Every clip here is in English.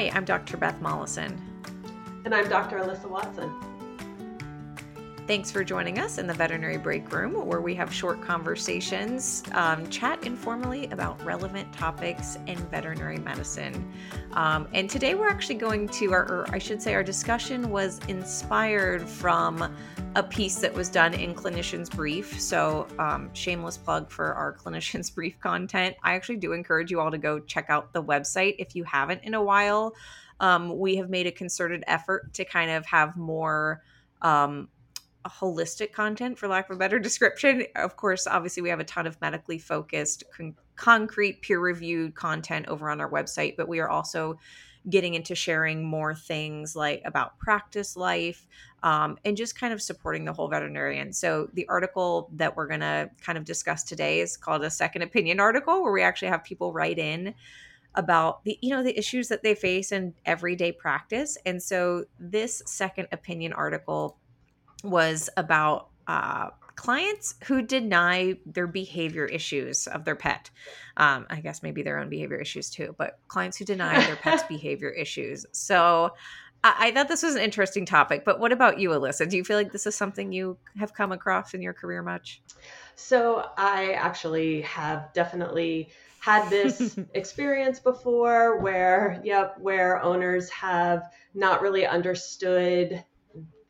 Hi, I'm Dr. Beth Molleson. And I'm Dr. Alyssa Watson. Thanks for joining us in the Veterinary Break Room, where we have short conversations, um, chat informally about relevant topics in veterinary medicine. Um, and today we're actually going to, our, or I should say, our discussion was inspired from a piece that was done in Clinician's Brief. So, um, shameless plug for our Clinician's Brief content. I actually do encourage you all to go check out the website if you haven't in a while. Um, we have made a concerted effort to kind of have more um, holistic content for lack of a better description. Of course obviously we have a ton of medically focused con- concrete peer reviewed content over on our website but we are also getting into sharing more things like about practice life um, and just kind of supporting the whole veterinarian. So the article that we're going to kind of discuss today is called a second opinion article where we actually have people write in about the you know the issues that they face in everyday practice. And so this second opinion article was about uh, clients who deny their behavior issues of their pet. Um, I guess maybe their own behavior issues too, but clients who deny their pet's behavior issues. So I, I, thought this was an interesting topic. But what about you, Alyssa? Do you feel like this is something you have come across in your career much? So I actually have definitely had this experience before where yep where owners have not really understood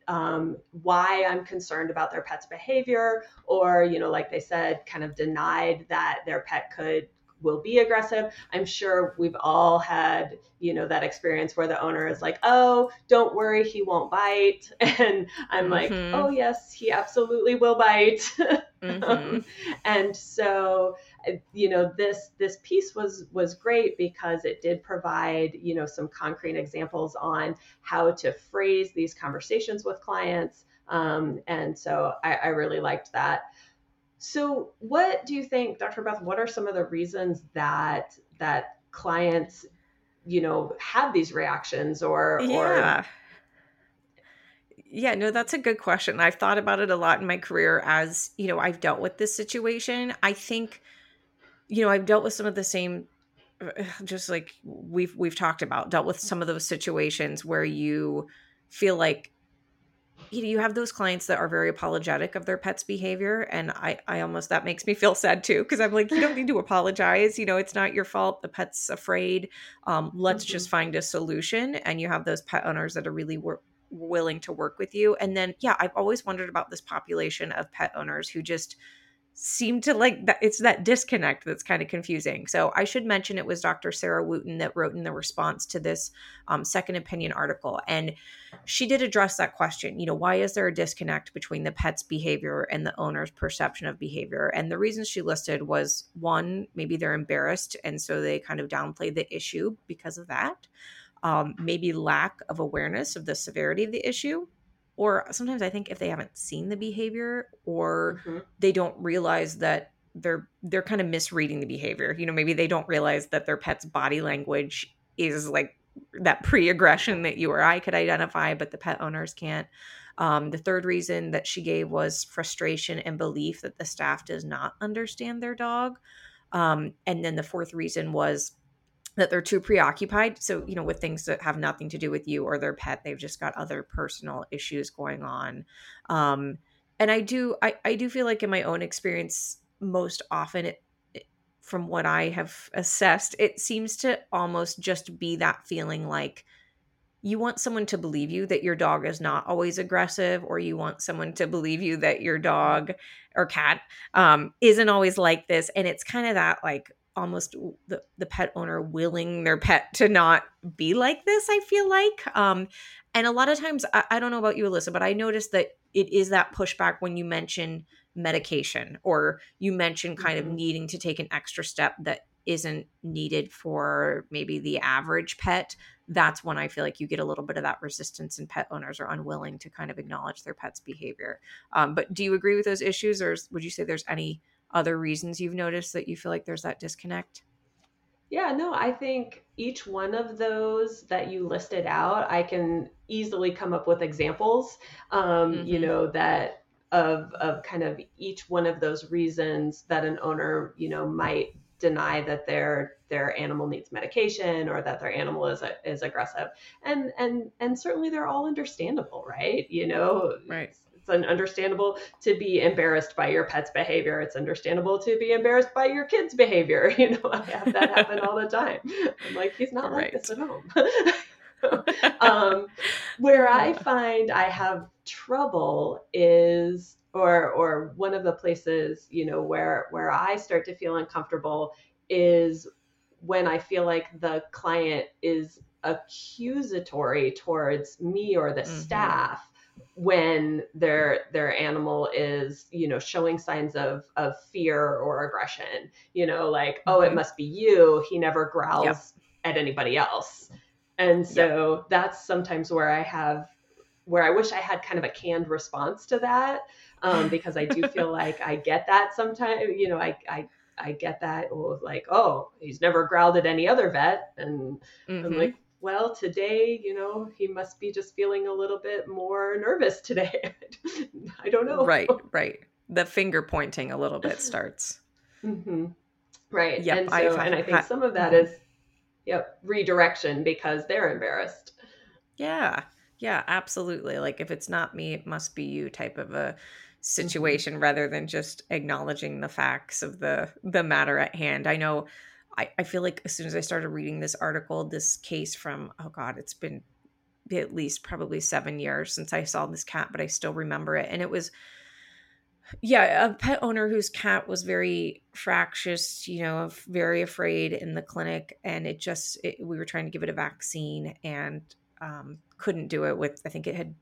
um, why I'm concerned about their pet's behavior, or, you know, like they said, kind of denied that their pet could will be aggressive. I'm sure we've all had, you know, that experience where the owner is like, "Oh, don't worry, he won't bite." And I'm mm-hmm. like, "Oh, yes, he absolutely will bite." Mm-hmm. um, and so you know this this piece was was great because it did provide you know some concrete examples on how to phrase these conversations with clients um, and so I, I really liked that so, what do you think, Dr. Beth? What are some of the reasons that that clients, you know, have these reactions or yeah. or yeah, no, that's a good question. I've thought about it a lot in my career as, you know, I've dealt with this situation. I think, you know, I've dealt with some of the same just like we've we've talked about, dealt with some of those situations where you feel like you know, you have those clients that are very apologetic of their pet's behavior. And i i almost that makes me feel sad too because i'm like you don't need to apologize. You know it's not your fault. The pet's afraid. Um, let's mm-hmm. just find a solution. And you have those pet owners that are really wor- willing to work with you. And then yeah i've always wondered about this population of pet owners who just seem to like that it's that disconnect that's kind of confusing. So i should mention it was dr sarah wooten that wrote in the response to this um, second opinion article and she did address that question you know why is there a disconnect between the pet's behavior and the owner's perception of behavior? And the reasons she listed was one maybe they're embarrassed and so they kind of downplay the issue because of that. Um, maybe lack of awareness of the severity of the issue or sometimes i think if they haven't seen the behavior or mm-hmm. they don't realize that they're they're kind of misreading the behavior you know maybe they don't realize that their pet's body language is like that pre-aggression that you or i could identify but the pet owners can't um, the third reason that she gave was frustration and belief that the staff does not understand their dog um, and then the fourth reason was that they're too preoccupied. So you know with things that have nothing to do with you or their pet they've just got other personal issues going on. Um and i do i i do feel like in my own experience most often it, it from what i have assessed it seems to almost just be that feeling like you want someone to believe you that your dog is not always aggressive or you want someone to believe you that your dog or cat um, isn't always like this. And it's kind of that like almost the, the pet owner willing their pet to not be like this i feel like um and a lot of times I, I don't know about you alyssa but i noticed that it is that pushback when you mention medication or you mention kind mm-hmm. of needing to take an extra step that isn't needed for maybe the average pet that's when i feel like you get a little bit of that resistance and pet owners are unwilling to kind of acknowledge their pet's behavior um, but do you agree with those issues or would you say there's any other reasons you've noticed that you feel like there's that disconnect? Yeah, no, I think each one of those that you listed out, I can easily come up with examples, um, mm-hmm. you know, that of of kind of each one of those reasons that an owner, you know, might deny that their their animal needs medication or that their animal is is aggressive and and and certainly they're all understandable right you know right it's understandable to be embarrassed by your pet's behavior. It's understandable to be embarrassed by your kid's behavior. You know i have that happen all the time. I'm like he's not right. like this at home. Um, where I find I have trouble is or or one of the places you know where where I start to feel uncomfortable is when I feel like the client is accusatory towards me or the mm-hmm. staff when their their animal is you know showing signs of of fear or aggression you know like mm-hmm. oh it mm-hmm. must be you he never growls yep. at anybody else and so yep. that's sometimes where I have, where I wish I had kind of a canned response to that, um, because I do feel like I get that sometimes. You know, I I I get that oh, like oh he's never growled at any other vet, and mm-hmm. I'm like well today you know he must be just feeling a little bit more nervous today. I don't know. Right, right. The finger pointing a little bit starts. Mm-hmm. Right. Yep, and so, I, and I think some of that is, mm-hmm. yep redirection because they're embarrassed yeah yeah absolutely like if it's not me it must be you type of a mm-hmm. situation rather than just acknowledging the facts of the the matter at hand i know I, I feel like as soon as i started reading this article this case from oh god it's been at least probably seven years since i saw this cat but i still remember it and it was yeah, a pet owner whose cat was very fractious, you know, very afraid in the clinic, and it just it, we were trying to give it a vaccine and um, couldn't do it with. I think it had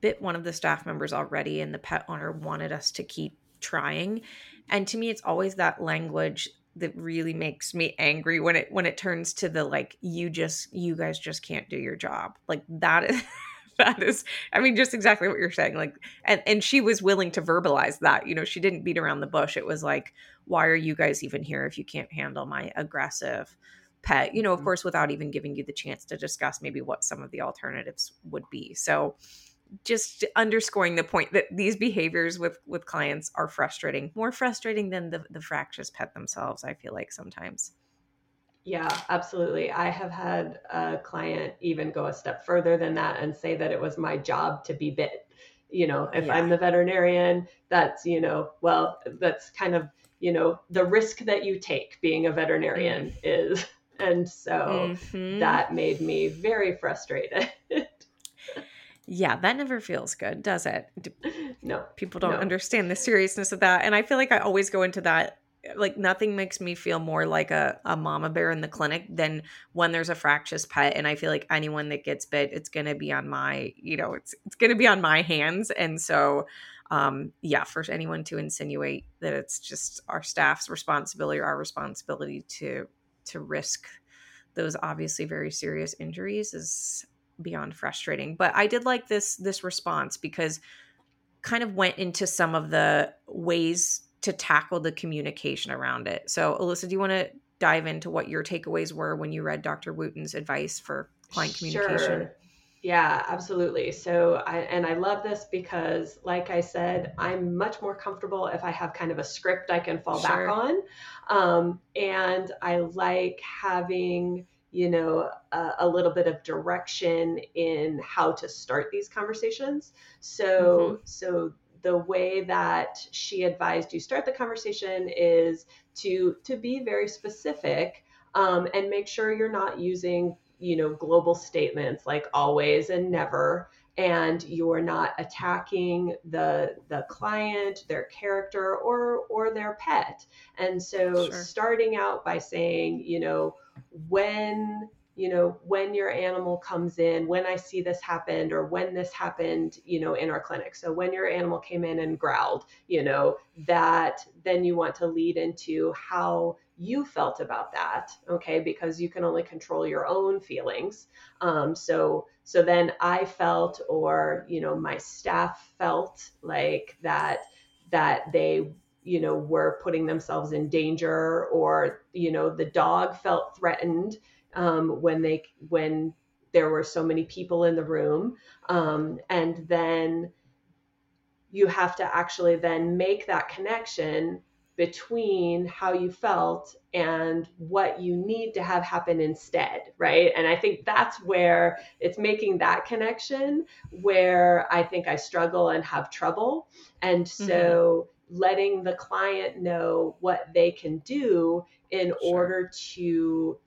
bit one of the staff members already, and the pet owner wanted us to keep trying. And to me, it's always that language that really makes me angry when it when it turns to the like you just you guys just can't do your job. Like that is that is i mean just exactly what you're saying like and and she was willing to verbalize that you know she didn't beat around the bush. It was like why are you guys even here if you can't handle my aggressive pet? You know of mm-hmm. course without even giving you the chance to discuss maybe what some of the alternatives would be. So just underscoring the point that these behaviors with with clients are frustrating more frustrating than the the fractious pet themselves i feel like sometimes yeah, absolutely. I have had a client even go a step further than that and say that it was my job to be bit. You know, if yeah. I'm the veterinarian, that's, you know, well, that's kind of, you know, the risk that you take being a veterinarian mm. is. And so mm-hmm. that made me very frustrated. Yeah, that never feels good, does it? No. People don't no. understand the seriousness of that. And I feel like I always go into that like nothing makes me feel more like a, a mama bear in the clinic than when there's a fractious pet and i feel like anyone that gets bit it's going to be on my you know it's it's going to be on my hands and so um yeah for anyone to insinuate that it's just our staff's responsibility or our responsibility to to risk those obviously very serious injuries is beyond frustrating but i did like this this response because kind of went into some of the ways to tackle the communication around it. So, Alyssa, do you want to dive into what your takeaways were when you read Dr. Wooten's advice for client communication? Sure. Yeah, absolutely. So, I and I love this because, like I said, I'm much more comfortable if I have kind of a script I can fall sure. back on, um, and I like having you know a, a, little bit of direction in how to start these conversations. So, mm-hmm. so the way that she advised you start the conversation is to to be very specific um, and make sure you're not using you know global statements like always and never and you're not attacking the the client their character or or their pet and so sure. starting out by saying you know when you know, when your animal comes in, when I see this happened, or when this happened, you know, in our clinic. So when your animal came in and growled, you know, that then you want to lead into how you felt about that, okay? Because you can only control your own feelings. Um, so so then I felt, or you know, my staff felt like that that they you know were putting themselves in danger or you know the dog felt threatened um, when they when there were so many people in the room um, and then you have to actually then make that connection between how you felt and what you need to have happen instead, right? And I think that's where it's making that connection where I think I struggle and have trouble. And so mm-hmm. Letting the client know what they can do in sure. order to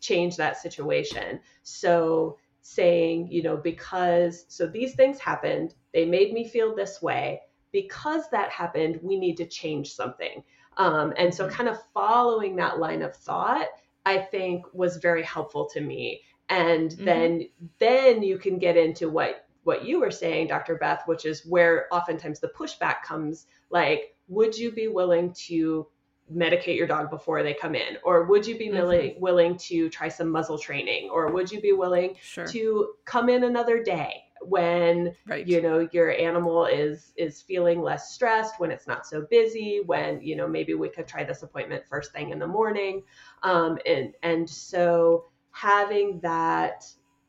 change that situation. So saying, you know, because so these things happened, they made me feel this way. Because that happened, we need to change something. Um, and so, mm-hmm. kind of following that line of thought, I think was very helpful to me. And mm-hmm. then, then you can get into what what you were saying, Dr. Beth, which is where oftentimes the pushback comes. Like, would you be willing to medicate your dog before they come in or would you be mm-hmm. willing willing to try some muzzle training or would you be willing sure. to come in another day when right. you know your animal is is feeling less stressed when it's not so busy when you know maybe we could try this appointment first thing in the morning um, and and so having that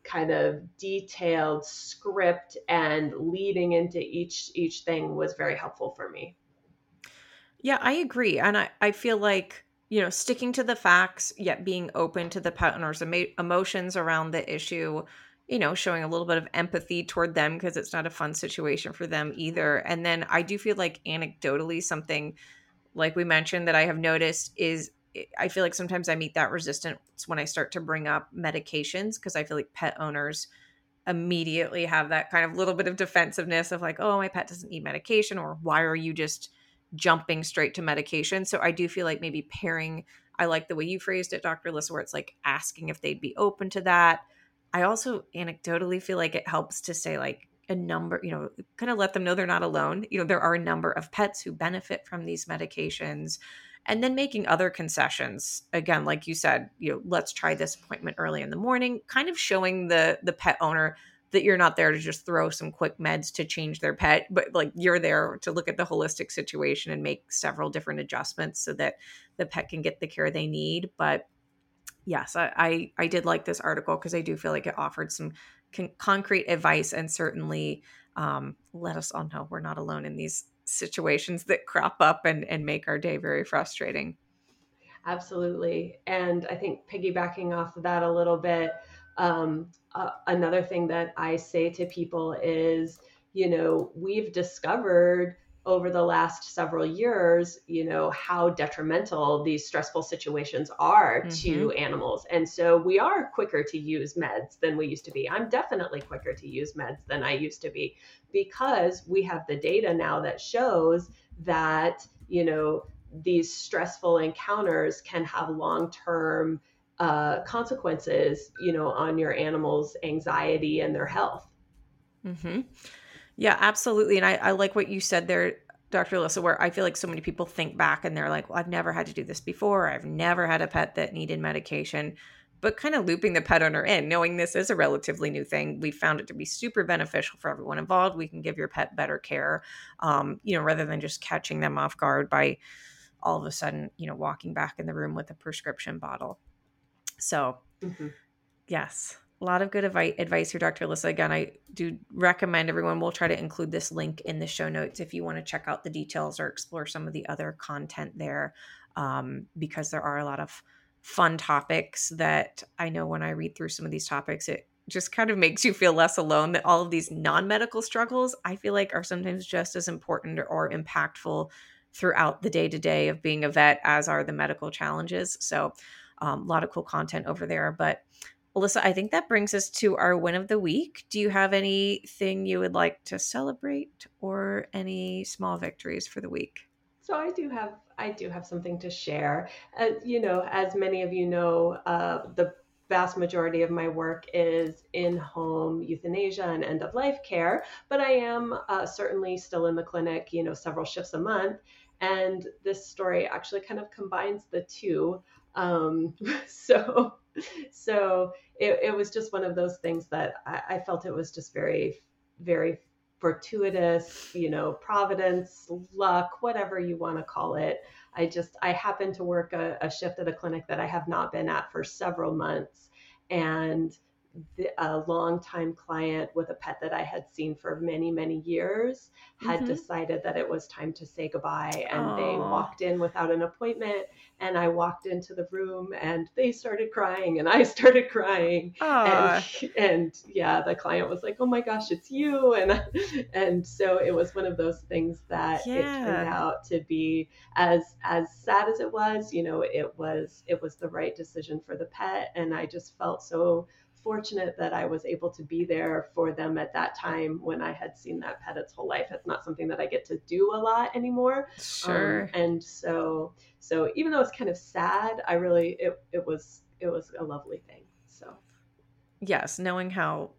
kind of detailed script and leading into each each thing was very helpful for me yeah i agree and i i feel like you know sticking to the facts yet being open to the partner's owner's emotions around the issue you know, showing a little bit of empathy toward them because it's not a fun situation for them either. And then I do feel like anecdotally, something like we mentioned that I have noticed is I feel like sometimes I meet that resistance when I start to bring up medications because I feel like pet owners immediately have that kind of little bit of defensiveness of like, oh, my pet doesn't need medication, or why are you just jumping straight to medication? So I do feel like maybe pairing, I like the way you phrased it, Dr. Lissa, where it's like asking if they'd be open to that I also anecdotally feel like it helps to say like a number, you know, kind of let them know they're not alone. You know, there are a number of pets who benefit from these medications and then making other concessions. Again, like you said, you know, let's try this appointment early in the morning, kind of showing the the pet owner that you're not there to just throw some quick meds to change their pet, but like you're there to look at the holistic situation and make several different adjustments so that the pet can get the care they need. But yes, I, I, I did like this article because I do feel like it offered some con- concrete advice and certainly um, let us all know we're not alone in these situations that crop up and, and make our day very frustrating. Absolutely. And I think piggybacking off of that a little bit, um, uh, another thing that I say to people is, you know, we've discovered over the last several years, you know, how detrimental these stressful situations are mm-hmm. to animals. And so we are quicker to use meds than we used to be. I'm definitely quicker to use meds than I used to be because we have the data now that shows that, you know, these stressful encounters can have long term uh, consequences, you know, on your animal's anxiety and their health. Mm-hmm. Yeah, absolutely. And I, I like what you said there, Dr. Alyssa, where I feel like so many people think back and they're like, well, I've never had to do this before. I've never had a pet that needed medication. But kind of looping the pet owner in, knowing this is a relatively new thing, we found it to be super beneficial for everyone involved. We can give your pet better care, um, you know, rather than just catching them off guard by all of a sudden, you know, walking back in the room with a prescription bottle. So, mm-hmm. yes, a lot of good advice here, Dr. Alyssa. Again, I do recommend everyone, we'll try to include this link in the show notes if you want to check out the details or explore some of the other content there, um, because there are a lot of fun topics that I know when I read through some of these topics, it just kind of makes you feel less alone that all of these non medical struggles, I feel like, are sometimes just as important or impactful throughout the day to day of being a vet as are the medical challenges. So, um, a lot of cool content over there. But Alyssa, I think that brings us to our win of the week. Do you have anything you would like to celebrate or any small victories for the week? So I do have I do have something to share. Uh, you know, as many of you know, uh, the vast majority of my work is in home euthanasia and end of life care, but I am uh, certainly still in the clinic, you know, several shifts a month. And this story actually kind of combines the two. Um, so so it, it was just one of those things that I, I felt it was just very, very fortuitous, you know, providence, luck, whatever you want to call it. I just, I happened to work a, a, shift at a clinic that I have not been at for several months. And the, a longtime client with a pet that I had seen for many, many years had mm-hmm. decided that it was time to say goodbye. And Aww. they walked in without an appointment. And I walked into the room and they started crying and I started crying. And, and yeah, the client was like, oh my gosh, it's you. And, and so it was one of those things that yeah. it turned out to be as, as sad as it was, you know, it was, it was the right decision for the pet. And I just felt so fortunate that I was able to be there for them at that time when I had seen that pet its whole life. It's not something that I get to do a lot anymore. Sure. Um, and so, so even though it's kind of sad, I really it it was it was a lovely thing. So, yes, knowing how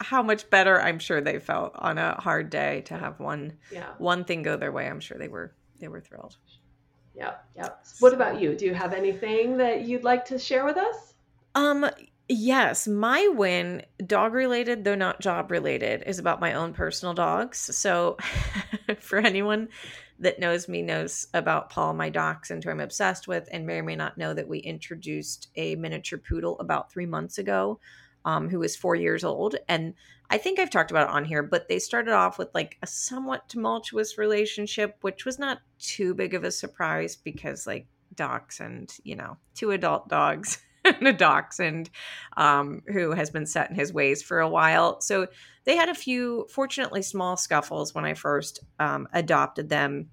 how much better I'm sure they felt on a hard day to have one yeah. one thing go their way. I'm sure they were they were thrilled. Yep, yep. What about you? Do you have anything that you'd like to share with us? Um, Yes, my win, dog related, though not job related, is about my own personal dogs. So, for anyone that knows me, knows about Paul, my dachshund, who I'm obsessed with, and may or may not know that we introduced a miniature poodle about three months ago, um, who was four years old. And I think I've talked about it on here, but they started off with like a somewhat tumultuous relationship, which was not too big of a surprise because, like, dachshund, you know, two adult dogs. and a dachshund um, who has been set in his ways for a while. So they had a few, fortunately, small scuffles when I first um, adopted them,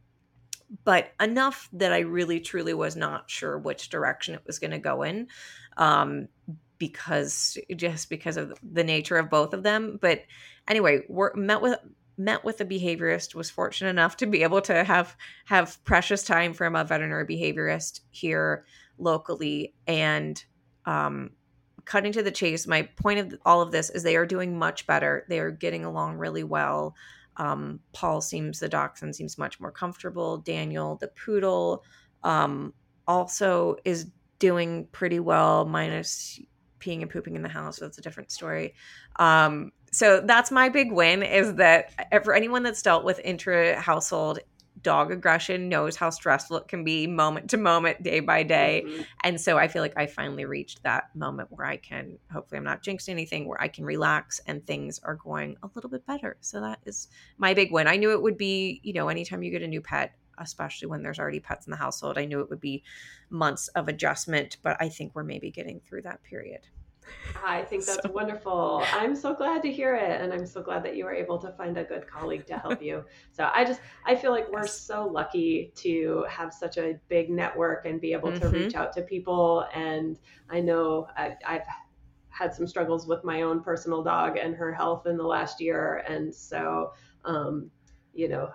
but enough that I really truly was not sure which direction it was going to go in. Um, because just because of the nature of both of them but anyway we met with met with a behaviorist was fortunate enough to be able to have have precious time from a veterinary behaviorist here locally and um, cutting to the chase, my point of all of this is they are doing much better. They are getting along really well. Um, Paul seems, the dachshund seems much more comfortable. Daniel, the poodle, um, also is doing pretty well, minus peeing and pooping in the house. So that's a different story. Um, so that's my big win is that for anyone that's dealt with intra household dog aggression knows how stressful it can be moment to moment, day by day. Mm-hmm. And so I feel like I finally reached that moment where I can, hopefully, I'm not jinxing anything, where I can relax and things are going a little bit better. So that is my big win. I knew it would be, you know, anytime you get a new pet, especially when there's already pets in the household, I knew it would be months of adjustment, but I think we're maybe getting through that period. I think that's so. wonderful. I'm so glad to hear it. And I'm so glad that you were able to find a good colleague to help you. So I just, I feel like we're so lucky to have such a big network and be able mm-hmm. to reach out to people. And I know I, I've had some struggles with my own personal dog and her health in the last year. And so, um, you know,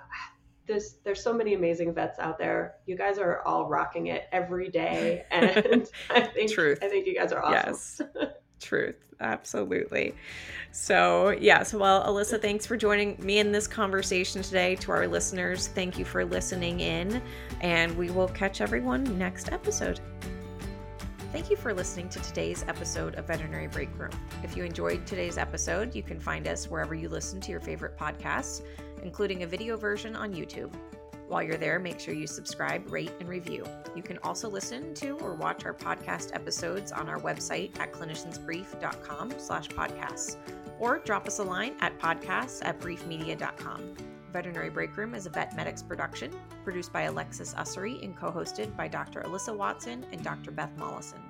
there's there's so many amazing vets out there. You guys are all rocking it every day, and I think Truth. I think you guys are awesome. Yes. Truth. Absolutely. So, yes, well, Alyssa, thanks for joining me in this conversation today. To our listeners, thank you for listening in, and we will catch everyone next episode. Thank you for listening to today's episode of Veterinary Break Room. If you enjoyed today's episode, you can find us wherever you listen to your favorite podcasts, including a video version on YouTube. While you're there, make sure you subscribe, rate, and review. You can also listen to or watch our podcast episodes on our website at cliniciansbrief.com slash podcasts, or drop us a line at podcasts at briefmedia.com. Veterinary Break Room is a Vet Medics production, produced by Alexis Ussery and co-hosted by Dr. Alyssa Watson and Dr. Beth Molleson.